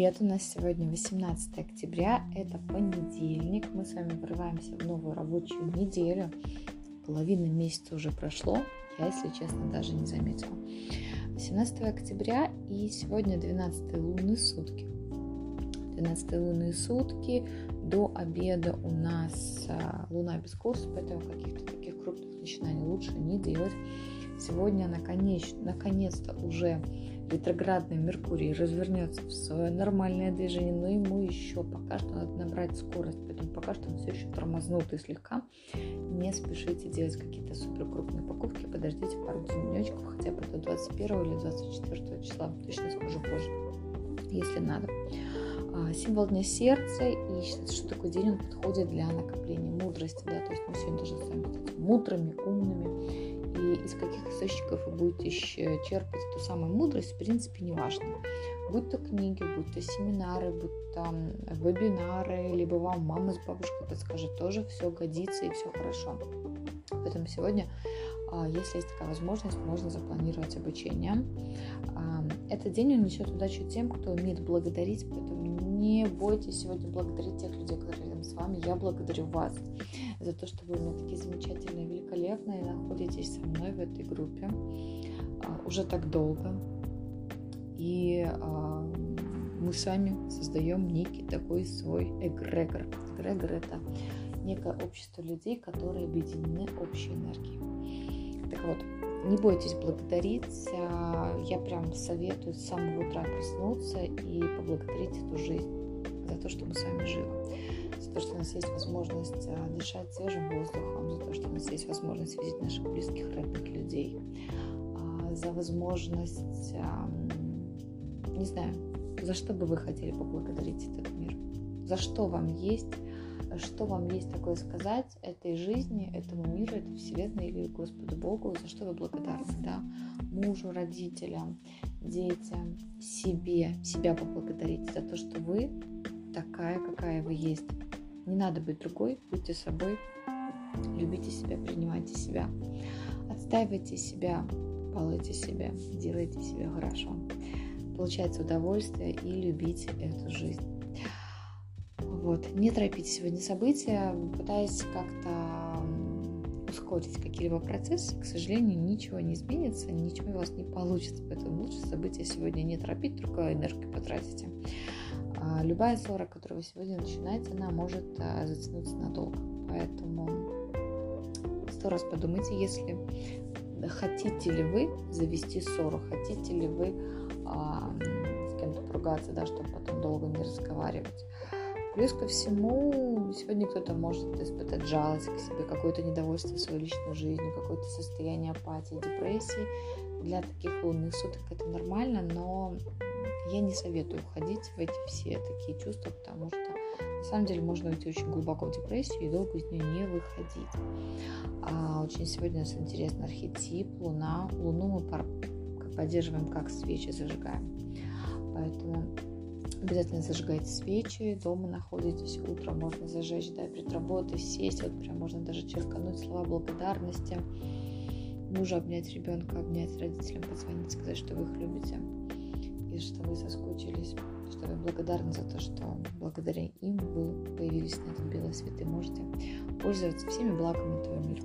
привет! У нас сегодня 18 октября, это понедельник. Мы с вами врываемся в новую рабочую неделю. Половина месяца уже прошло, я, если честно, даже не заметила. 18 октября и сегодня 12 лунные сутки. 12 лунные сутки, до обеда у нас а, луна без курса, поэтому каких-то таких крупных начинаний лучше не делать. Сегодня наконец, наконец-то уже ретроградный Меркурий развернется в свое нормальное движение, но ему еще пока что надо набрать скорость, поэтому пока что он все еще тормознутый слегка. Не спешите делать какие-то супер крупные покупки, подождите пару денечков, хотя бы до 21 или 24 числа, точно скажу позже, если надо. А, символ дня сердца, и считается, что такой день он подходит для накопления мудрости, да, то есть мы сегодня должны с вами мудрыми, умными, и из каких источников вы будете черпать эту самую мудрость, в принципе, не важно. Будь то книги, будь то семинары, будь то вебинары, либо вам мама с бабушкой подскажет, тоже все годится и все хорошо. Поэтому сегодня, а, если есть такая возможность, можно запланировать обучение. А, этот день он несет удачу тем, кто умеет благодарить, поэтому не бойтесь сегодня благодарить тех людей, которые рядом с вами. Я благодарю вас за то, что вы у меня такие замечательные, великолепные, находитесь со мной в этой группе а, уже так долго. И а, мы с вами создаем некий такой свой эгрегор. Эгрегор это некое общество людей, которые объединены общей энергией. Так вот, не бойтесь благодарить. А, я прям советую с самого утра проснуться и поблагодарить эту жизнь за то, что мы с вами живы за то, что у нас есть возможность а, дышать свежим воздухом, за то, что у нас есть возможность видеть наших близких, родных людей, а, за возможность, не знаю, за что бы вы хотели поблагодарить этот мир, за что вам есть, что вам есть такое сказать этой жизни, этому миру, этой вселенной или Господу Богу, за что вы благодарны, да, мужу, родителям, детям, себе, себя поблагодарить за то, что вы такая, какая вы есть. Не надо быть другой, будьте собой, любите себя, принимайте себя, отстаивайте себя, балуйте себя, делайте себя хорошо. Получайте удовольствие и любите эту жизнь. Вот. Не торопите сегодня события, пытаясь как-то ускорить какие-либо процессы, к сожалению, ничего не изменится, ничего у вас не получится, поэтому лучше события сегодня не торопить, только энергию потратите. А любая ссора, которую вы сегодня начинаете, она может а, затянуться надолго. Поэтому сто раз подумайте, если хотите ли вы завести ссору, хотите ли вы с кем-то поругаться, да, чтобы потом долго не разговаривать. Плюс ко всему, сегодня кто-то может испытать жалость к себе, какое-то недовольство в своей личной жизни, какое-то состояние апатии, депрессии. Для таких лунных суток это нормально, но я не советую уходить в эти все такие чувства, потому что на самом деле можно уйти очень глубоко в депрессию и долго из нее не выходить. А очень сегодня у нас интересный архетип Луна. Луну мы поддерживаем как свечи, зажигаем. Поэтому обязательно зажигайте свечи, дома находитесь, утром можно зажечь, да, перед работой сесть, вот прям можно даже черкануть слова благодарности, мужа обнять, ребенка обнять, родителям позвонить, сказать, что вы их любите и что вы соскучились, что вы благодарны за то, что благодаря им вы появились на этот белый свет и можете пользоваться всеми благами этого мира.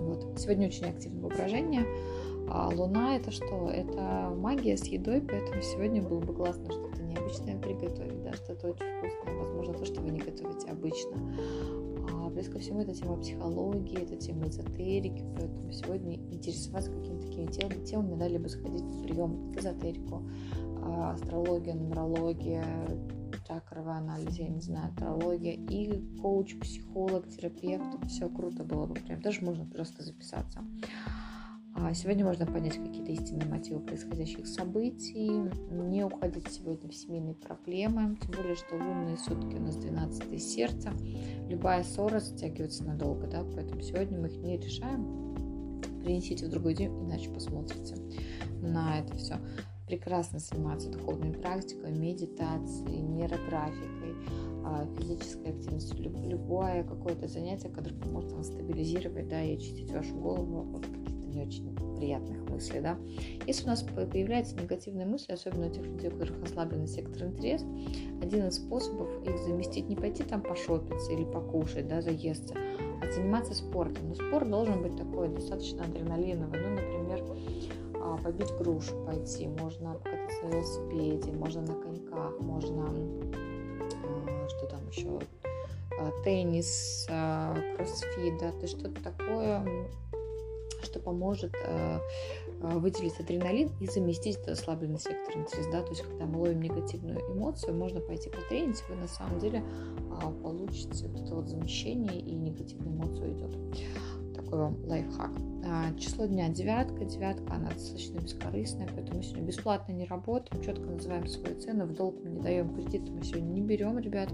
Вот. Сегодня очень активное воображение. А Луна это что? Это магия с едой, поэтому сегодня было бы классно что-то необычное приготовить, да, что-то очень вкусное, возможно, то, что вы не готовите обычно. А плюс ко всему это тема психологии, это тема эзотерики, поэтому сегодня интересоваться какими-то такими темами, темами да, либо сходить в прием к эзотерику, а, астрология, нумерология, чакровый анализ, я не знаю, астрология, и коуч, психолог, терапевт, все круто было бы, прям даже можно просто записаться. А сегодня можно понять какие-то истинные мотивы происходящих событий, не уходить сегодня в семейные проблемы, тем более, что лунные сутки у нас 12 сердца, любая ссора затягивается надолго, да, поэтому сегодня мы их не решаем, принесите в другой день, иначе посмотрите на это все. Прекрасно заниматься духовной практикой, медитацией, нейрографикой, а, физической активностью, любое какое-то занятие, которое поможет вам стабилизировать, да, и очистить вашу голову от каких не очень приятных мыслей, да. Если у нас появляются негативные мысли, особенно у тех людей, у которых ослабленный сектор интерес, один из способов их заместить, не пойти там пошопиться или покушать, да, заесться, а заниматься спортом. Но спорт должен быть такой достаточно адреналиновый, ну, например, а, побить грушу пойти, можно покататься на велосипеде, можно на коньках, можно а, что там еще, а, теннис, кроссфит, да, то есть что-то такое, что поможет выделить адреналин и заместить ослабленный сектор интереса, да, то есть когда мы ловим негативную эмоцию, можно пойти потренить, вы на самом деле получите вот это вот замещение и негативная эмоция уйдет. Такой вам лайфхак. А, число дня девятка. Девятка, она достаточно бескорыстная, поэтому сегодня бесплатно не работаем, четко называем свои цены, в долг мы не даем, кредит мы сегодня не берем, ребят.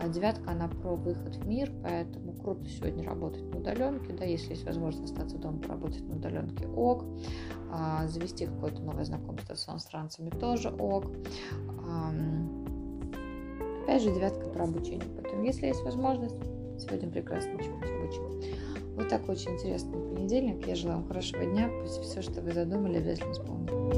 А девятка, она про выход в мир, поэтому круто сегодня работать на удаленке, да, если есть возможность остаться дома, поработать на удаленке, ок. А, завести какое-то новое знакомство с иностранцами тоже ок. А, опять же, девятка про обучение, поэтому если есть возможность, сегодня прекрасно чему-нибудь обучить. Вот такой очень интересный понедельник. Я желаю вам хорошего дня. Пусть все, что вы задумали, обязательно исполнится.